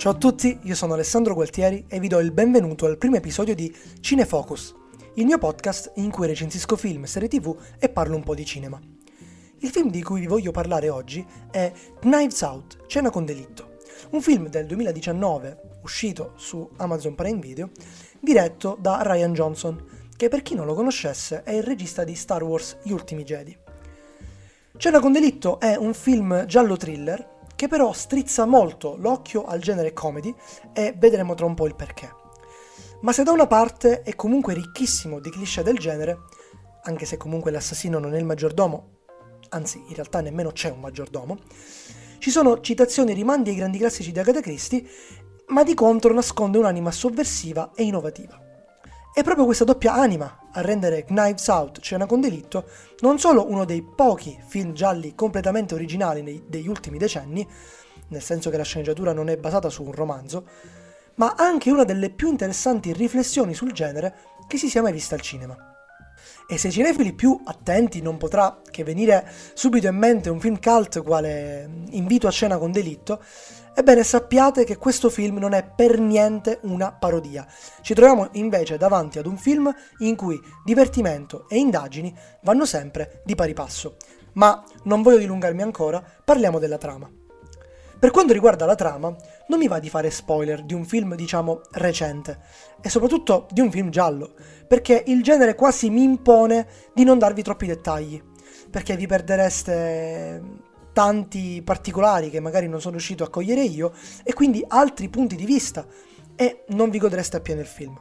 Ciao a tutti, io sono Alessandro Gualtieri e vi do il benvenuto al primo episodio di Cinefocus, il mio podcast in cui recensisco film, serie tv e parlo un po' di cinema. Il film di cui vi voglio parlare oggi è Knives Out, Cena con delitto, un film del 2019 uscito su Amazon Prime Video, diretto da Ryan Johnson, che per chi non lo conoscesse è il regista di Star Wars Gli Ultimi Jedi. Cena con delitto è un film giallo thriller che però strizza molto l'occhio al genere comedy e vedremo tra un po' il perché. Ma se da una parte è comunque ricchissimo di cliché del genere, anche se comunque l'assassino non è il maggiordomo, anzi in realtà nemmeno c'è un maggiordomo, ci sono citazioni e rimandi ai grandi classici di Agatha Christie, ma di contro nasconde un'anima sovversiva e innovativa. È proprio questa doppia anima a rendere Knives Out Cena con delitto non solo uno dei pochi film gialli completamente originali degli ultimi decenni, nel senso che la sceneggiatura non è basata su un romanzo, ma anche una delle più interessanti riflessioni sul genere che si sia mai vista al cinema. E se i cinefili più attenti non potrà che venire subito in mente un film cult quale Invito a cena con delitto, ebbene sappiate che questo film non è per niente una parodia. Ci troviamo invece davanti ad un film in cui divertimento e indagini vanno sempre di pari passo. Ma non voglio dilungarmi ancora, parliamo della trama. Per quanto riguarda la trama, non mi va di fare spoiler di un film, diciamo, recente, e soprattutto di un film giallo, perché il genere quasi mi impone di non darvi troppi dettagli, perché vi perdereste tanti particolari che magari non sono riuscito a cogliere io, e quindi altri punti di vista, e non vi godreste appieno il film.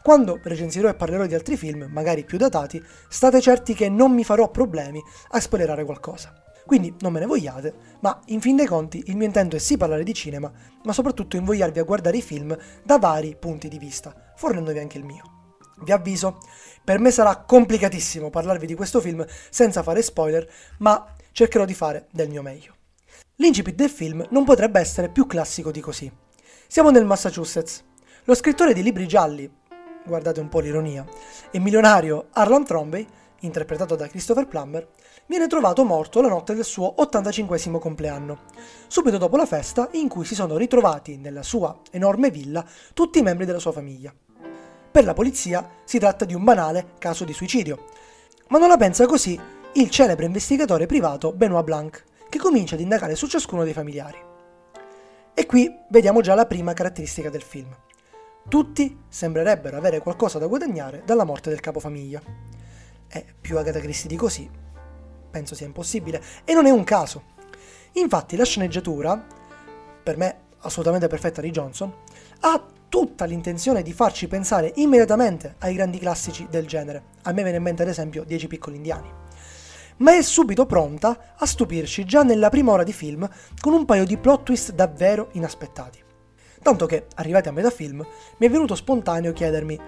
Quando recensirò e parlerò di altri film, magari più datati, state certi che non mi farò problemi a spoilerare qualcosa. Quindi non me ne vogliate, ma in fin dei conti il mio intento è sì parlare di cinema, ma soprattutto invogliarvi a guardare i film da vari punti di vista, fornendovi anche il mio. Vi avviso, per me sarà complicatissimo parlarvi di questo film senza fare spoiler, ma cercherò di fare del mio meglio. L'incipit del film non potrebbe essere più classico di così. Siamo nel Massachusetts. Lo scrittore di libri gialli, guardate un po' l'ironia, e milionario Arlan Trombey, interpretato da Christopher Plummer, viene trovato morto la notte del suo 85 compleanno, subito dopo la festa in cui si sono ritrovati nella sua enorme villa tutti i membri della sua famiglia. Per la polizia si tratta di un banale caso di suicidio, ma non la pensa così il celebre investigatore privato Benoit Blanc, che comincia ad indagare su ciascuno dei familiari. E qui vediamo già la prima caratteristica del film. Tutti sembrerebbero avere qualcosa da guadagnare dalla morte del capofamiglia. E più Agatha Christie di così, penso sia impossibile, e non è un caso. Infatti la sceneggiatura, per me assolutamente perfetta di Johnson, ha tutta l'intenzione di farci pensare immediatamente ai grandi classici del genere. A me viene in mente ad esempio Dieci piccoli indiani. Ma è subito pronta a stupirci già nella prima ora di film con un paio di plot twist davvero inaspettati. Tanto che, arrivati a metà film, mi è venuto spontaneo chiedermi: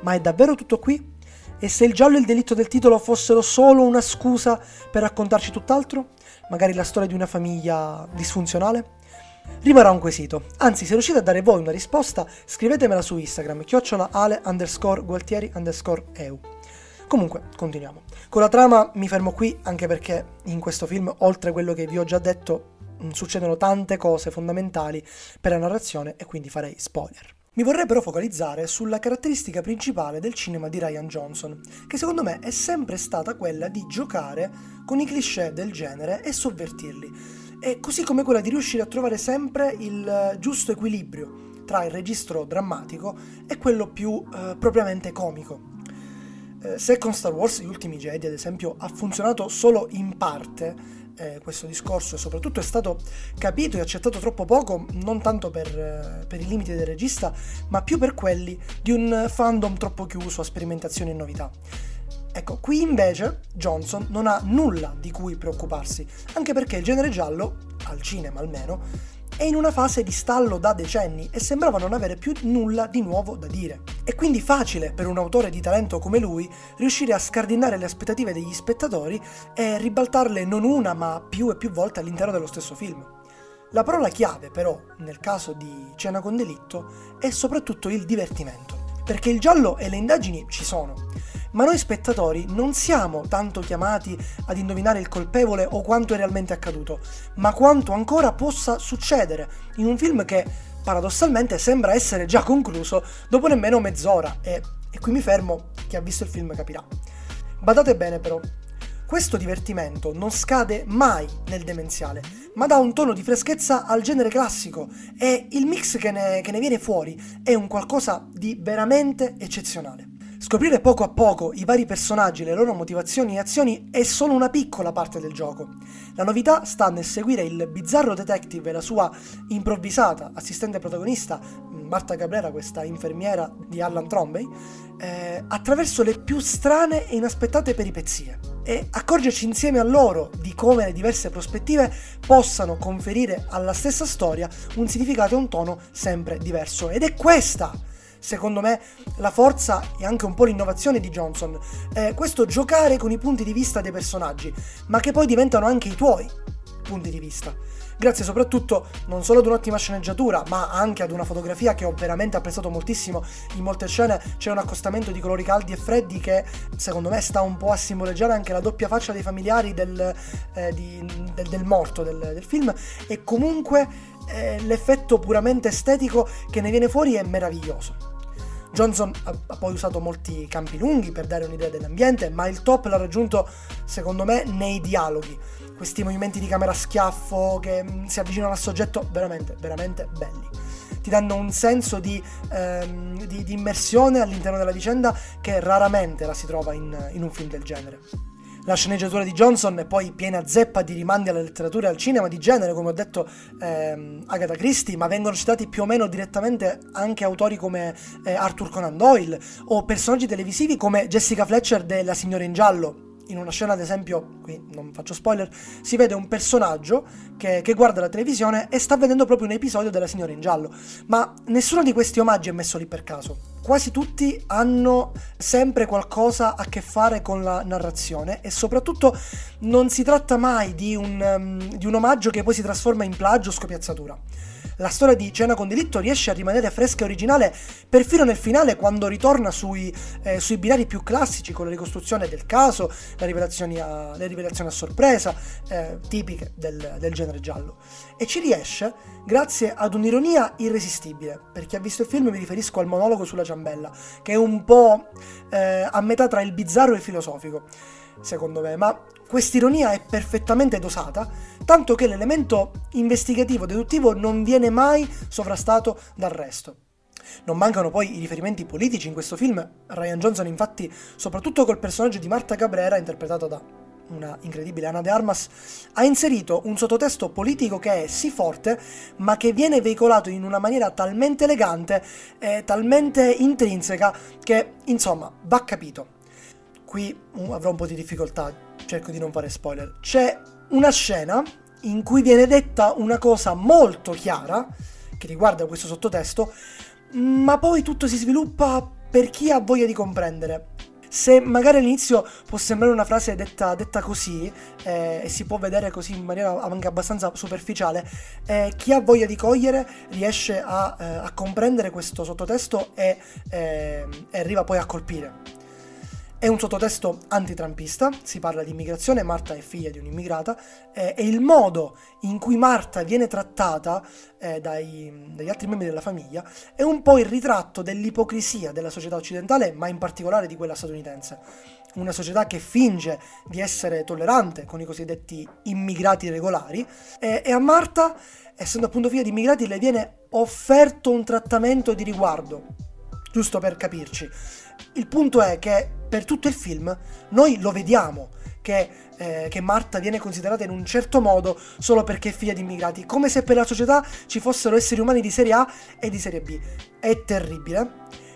ma è davvero tutto qui? E se il giallo e il delitto del titolo fossero solo una scusa per raccontarci tutt'altro? Magari la storia di una famiglia disfunzionale? Rimarrà un quesito. Anzi, se riuscite a dare voi una risposta, scrivetemela su Instagram, chiocciola underscore gualtieri underscore eu. Comunque, continuiamo. Con la trama mi fermo qui, anche perché in questo film, oltre a quello che vi ho già detto, succedono tante cose fondamentali per la narrazione e quindi farei spoiler. Mi vorrei però focalizzare sulla caratteristica principale del cinema di Ryan Johnson, che secondo me è sempre stata quella di giocare con i cliché del genere e sovvertirli, e così come quella di riuscire a trovare sempre il giusto equilibrio tra il registro drammatico e quello più eh, propriamente comico. Eh, se con Star Wars Gli ultimi Jedi, ad esempio, ha funzionato solo in parte, eh, questo discorso e soprattutto è stato capito e accettato troppo poco, non tanto per, eh, per, i limiti del regista, ma più per quelli di un fandom troppo chiuso a sperimentazioni e novità. Ecco, qui invece Johnson non ha nulla di cui preoccuparsi, anche perché il genere giallo, al cinema almeno, è in una fase di stallo da decenni e sembrava non avere più nulla di nuovo da dire. È quindi facile per un autore di talento come lui riuscire a scardinare le aspettative degli spettatori e ribaltarle non una ma più e più volte all'interno dello stesso film. La parola chiave però, nel caso di Cena con delitto, è soprattutto il divertimento. Perché il giallo e le indagini ci sono, ma noi spettatori non siamo tanto chiamati ad indovinare il colpevole o quanto è realmente accaduto, ma quanto ancora possa succedere in un film che paradossalmente sembra essere già concluso dopo nemmeno mezz'ora e, e qui mi fermo, chi ha visto il film capirà. Badate bene però, questo divertimento non scade mai nel demenziale, ma dà un tono di freschezza al genere classico e il mix che ne, che ne viene fuori è un qualcosa di veramente eccezionale. Scoprire poco a poco i vari personaggi, le loro motivazioni e azioni è solo una piccola parte del gioco. La novità sta nel seguire il bizzarro detective e la sua improvvisata assistente protagonista, Marta Cabrera, questa infermiera di Alan Trombey, eh, attraverso le più strane e inaspettate peripezie e accorgerci insieme a loro di come le diverse prospettive possano conferire alla stessa storia un significato e un tono sempre diverso. Ed è questa secondo me, la forza e anche un po' l'innovazione di Johnson. Eh, questo giocare con i punti di vista dei personaggi, ma che poi diventano anche i tuoi punti di vista. Grazie soprattutto non solo ad un'ottima sceneggiatura, ma anche ad una fotografia che ho veramente apprezzato moltissimo. In molte scene c'è un accostamento di colori caldi e freddi che secondo me sta un po' a simboleggiare anche la doppia faccia dei familiari del, eh, di, del, del morto del, del, film. E comunque eh, l'effetto puramente estetico che ne viene fuori è meraviglioso. Johnson ha, poi usato molti campi lunghi per dare un'idea dell'ambiente, ma il top l'ha raggiunto secondo me nei dialoghi. Questi movimenti di camera schiaffo che mm, si avvicinano al soggetto veramente, veramente belli. Ti danno un senso di, ehm, di, di immersione all'interno della vicenda che raramente la si trova in, in un film del genere. La sceneggiatura di Johnson è poi piena zeppa di rimandi alla letteratura e al cinema di genere, come ho detto ehm, Agatha Christie, ma vengono citati più o meno direttamente anche autori come eh, Arthur Conan Doyle o personaggi televisivi come Jessica Fletcher della Signora in Giallo, in una scena, ad esempio, qui non faccio spoiler, si vede un personaggio che, che, guarda la televisione e sta vedendo proprio un episodio della Signora in Giallo. Ma nessuno di questi omaggi è messo lì per caso. Quasi tutti hanno sempre qualcosa a che fare con la narrazione e soprattutto non si tratta mai di un, um, di un omaggio che poi si trasforma in plagio o scopiazzatura la storia di Cena con delitto riesce a rimanere fresca e originale perfino nel finale quando ritorna sui, eh, sui binari più classici con la ricostruzione del caso, rivelazioni a, le rivelazioni a sorpresa, eh, tipiche del, del genere giallo. E ci riesce grazie ad un'ironia irresistibile. Per chi ha visto il film mi riferisco al monologo sulla ciambella, che è un po' eh, a metà tra il bizzarro e il filosofico, secondo me, ma quest'ironia è perfettamente dosata, tanto che l'elemento investigativo deduttivo non viene mai sovrastato dal resto. Non mancano poi i riferimenti politici in questo film. Ryan Johnson, infatti, soprattutto col personaggio di Marta Cabrera, interpretato da una incredibile Ana de Armas, ha inserito un sottotesto politico che è sì forte, ma che viene veicolato in una maniera talmente elegante e talmente intrinseca che, insomma, va capito. Qui avrò un po' di difficoltà cerco di non fare spoiler, c'è una scena in cui viene detta una cosa molto chiara che riguarda questo sottotesto, ma poi tutto si sviluppa per chi ha voglia di comprendere. Se magari all'inizio può sembrare una frase detta, detta così eh, e si può vedere così in maniera anche abbastanza superficiale, eh, chi ha voglia di cogliere riesce a, eh, a comprendere questo sottotesto e, eh, e arriva poi a colpire. È un sottotesto antitrampista, si parla di immigrazione, Marta è figlia di un'immigrata eh, e il modo in cui Marta viene trattata eh, dai, dagli altri membri della famiglia è un po' il ritratto dell'ipocrisia della società occidentale, ma in particolare di quella statunitense. Una società che finge di essere tollerante con i cosiddetti immigrati regolari eh, e a Marta, essendo appunto figlia di immigrati, le viene offerto un trattamento di riguardo, giusto per capirci. Il punto è che per tutto il film noi lo vediamo che, eh, che, Marta viene considerata in un certo modo solo perché è figlia di immigrati, come se per la società ci fossero esseri umani di serie A e di serie B. È terribile,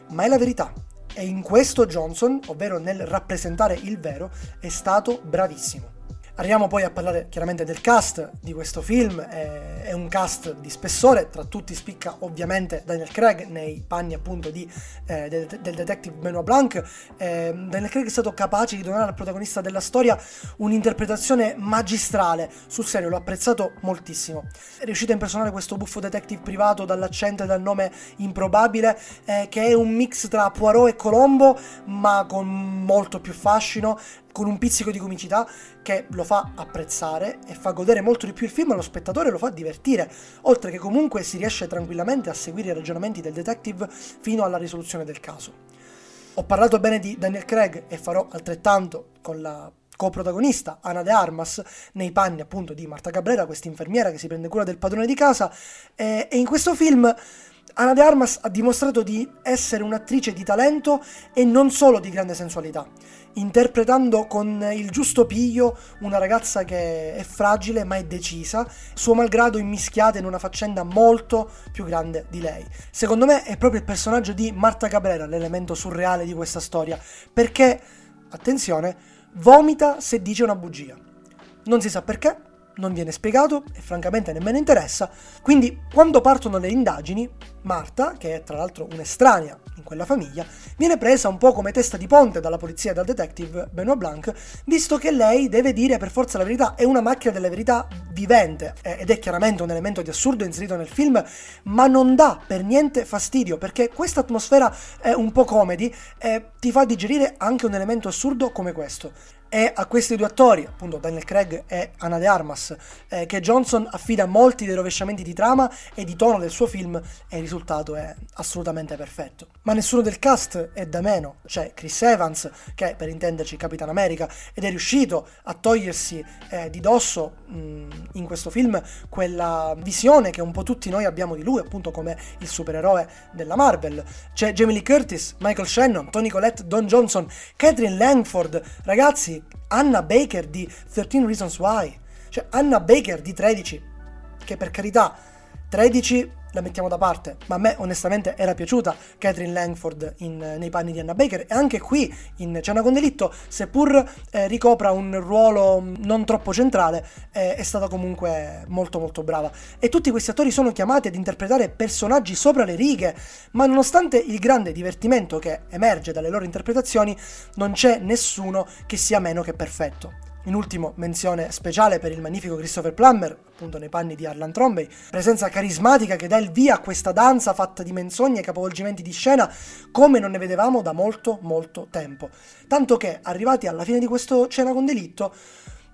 ma è la verità. E in questo Johnson, ovvero nel rappresentare il vero, è stato bravissimo. Arriviamo poi a parlare chiaramente del cast di questo film, è, un cast di spessore, tra tutti spicca ovviamente Daniel Craig nei panni appunto di, eh, del, del, detective Benoit Blanc. Eh, Daniel Craig è stato capace di donare al protagonista della storia un'interpretazione magistrale, sul serio l'ho apprezzato moltissimo. È riuscito a impersonare questo buffo detective privato dall'accento e dal nome improbabile, eh, che è un mix tra Poirot e Colombo, ma con molto più fascino, con un pizzico di comicità che lo fa apprezzare e fa godere molto di più il film allo spettatore, lo fa divertire, oltre che comunque si riesce tranquillamente a seguire i ragionamenti del detective fino alla risoluzione del caso. Ho parlato bene di Daniel Craig e farò altrettanto con la coprotagonista Ana de Armas nei panni appunto di Marta Cabrera, questa infermiera che si prende cura del padrone di casa e, in questo film Ana de Armas ha dimostrato di essere un'attrice di talento e non solo di grande sensualità, interpretando con il giusto piglio una ragazza che è fragile ma è decisa, suo malgrado immischiata in una faccenda molto più grande di lei. Secondo me è proprio il personaggio di Marta Cabrera l'elemento surreale di questa storia, perché, attenzione, vomita se dice una bugia. Non si sa perché, non viene spiegato e francamente nemmeno interessa, quindi quando partono le indagini, Marta, che è tra l'altro un'estranea in quella famiglia, viene presa un po' come testa di ponte dalla polizia e dal detective Benoit Blanc, visto che lei deve dire per forza la verità, è una macchina delle verità vivente ed è chiaramente un elemento di assurdo inserito nel film, ma non dà per niente fastidio perché questa atmosfera è un po' comedy e ti fa digerire anche un elemento assurdo come questo. È a questi due attori, appunto Daniel Craig e Anna de Armas, eh, che Johnson affida molti dei rovesciamenti di trama e di tono del suo film e il risultato è assolutamente perfetto. Ma nessuno del cast è da meno, c'è Chris Evans, che per intenderci Capitan America, ed è riuscito a togliersi eh, di dosso mh, in questo film quella visione che un po' tutti noi abbiamo di lui, appunto come il supereroe della Marvel. C'è Jamie Lee Curtis, Michael Shannon, Tony Collette, Don Johnson, Catherine Langford, ragazzi Anna Baker di 13 Reasons Why, cioè Anna Baker di 13, che per carità 13 la mettiamo da parte, ma a me onestamente era piaciuta Catherine Langford in, nei panni di Anna Baker e anche qui in Cena con delitto, seppur eh, ricopra un ruolo non troppo centrale, eh, è stata comunque molto molto brava. E tutti questi attori sono chiamati ad interpretare personaggi sopra le righe, ma nonostante il grande divertimento che emerge dalle loro interpretazioni, non c'è nessuno che sia meno che perfetto. In ultimo, menzione speciale per il magnifico Christopher Plummer, appunto nei panni di Arlan Trombey, presenza carismatica che dà il via a questa danza fatta di menzogne e capovolgimenti di scena come non ne vedevamo da molto molto tempo. Tanto che, arrivati alla fine di questo Cena con delitto,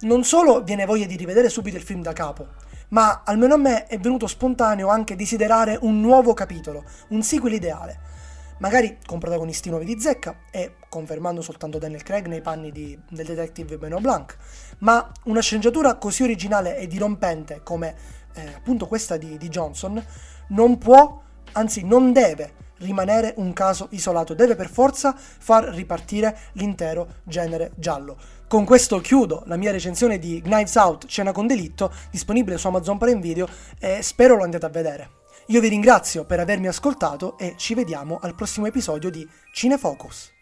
non solo viene voglia di rivedere subito il film da capo, ma almeno a me è venuto spontaneo anche desiderare un nuovo capitolo, un sequel ideale magari con protagonisti nuovi di zecca e confermando soltanto Daniel Craig nei panni di, del detective Benoit Blanc, ma una sceneggiatura così originale e dirompente come eh, appunto questa di, di Johnson non può, anzi non deve rimanere un caso isolato, deve per forza far ripartire l'intero genere giallo. Con questo chiudo la mia recensione di Knives Out, Cena con delitto, disponibile su Amazon Prime Video e spero lo andate a vedere. Io vi ringrazio per avermi ascoltato e ci vediamo al prossimo episodio di Cinefocus.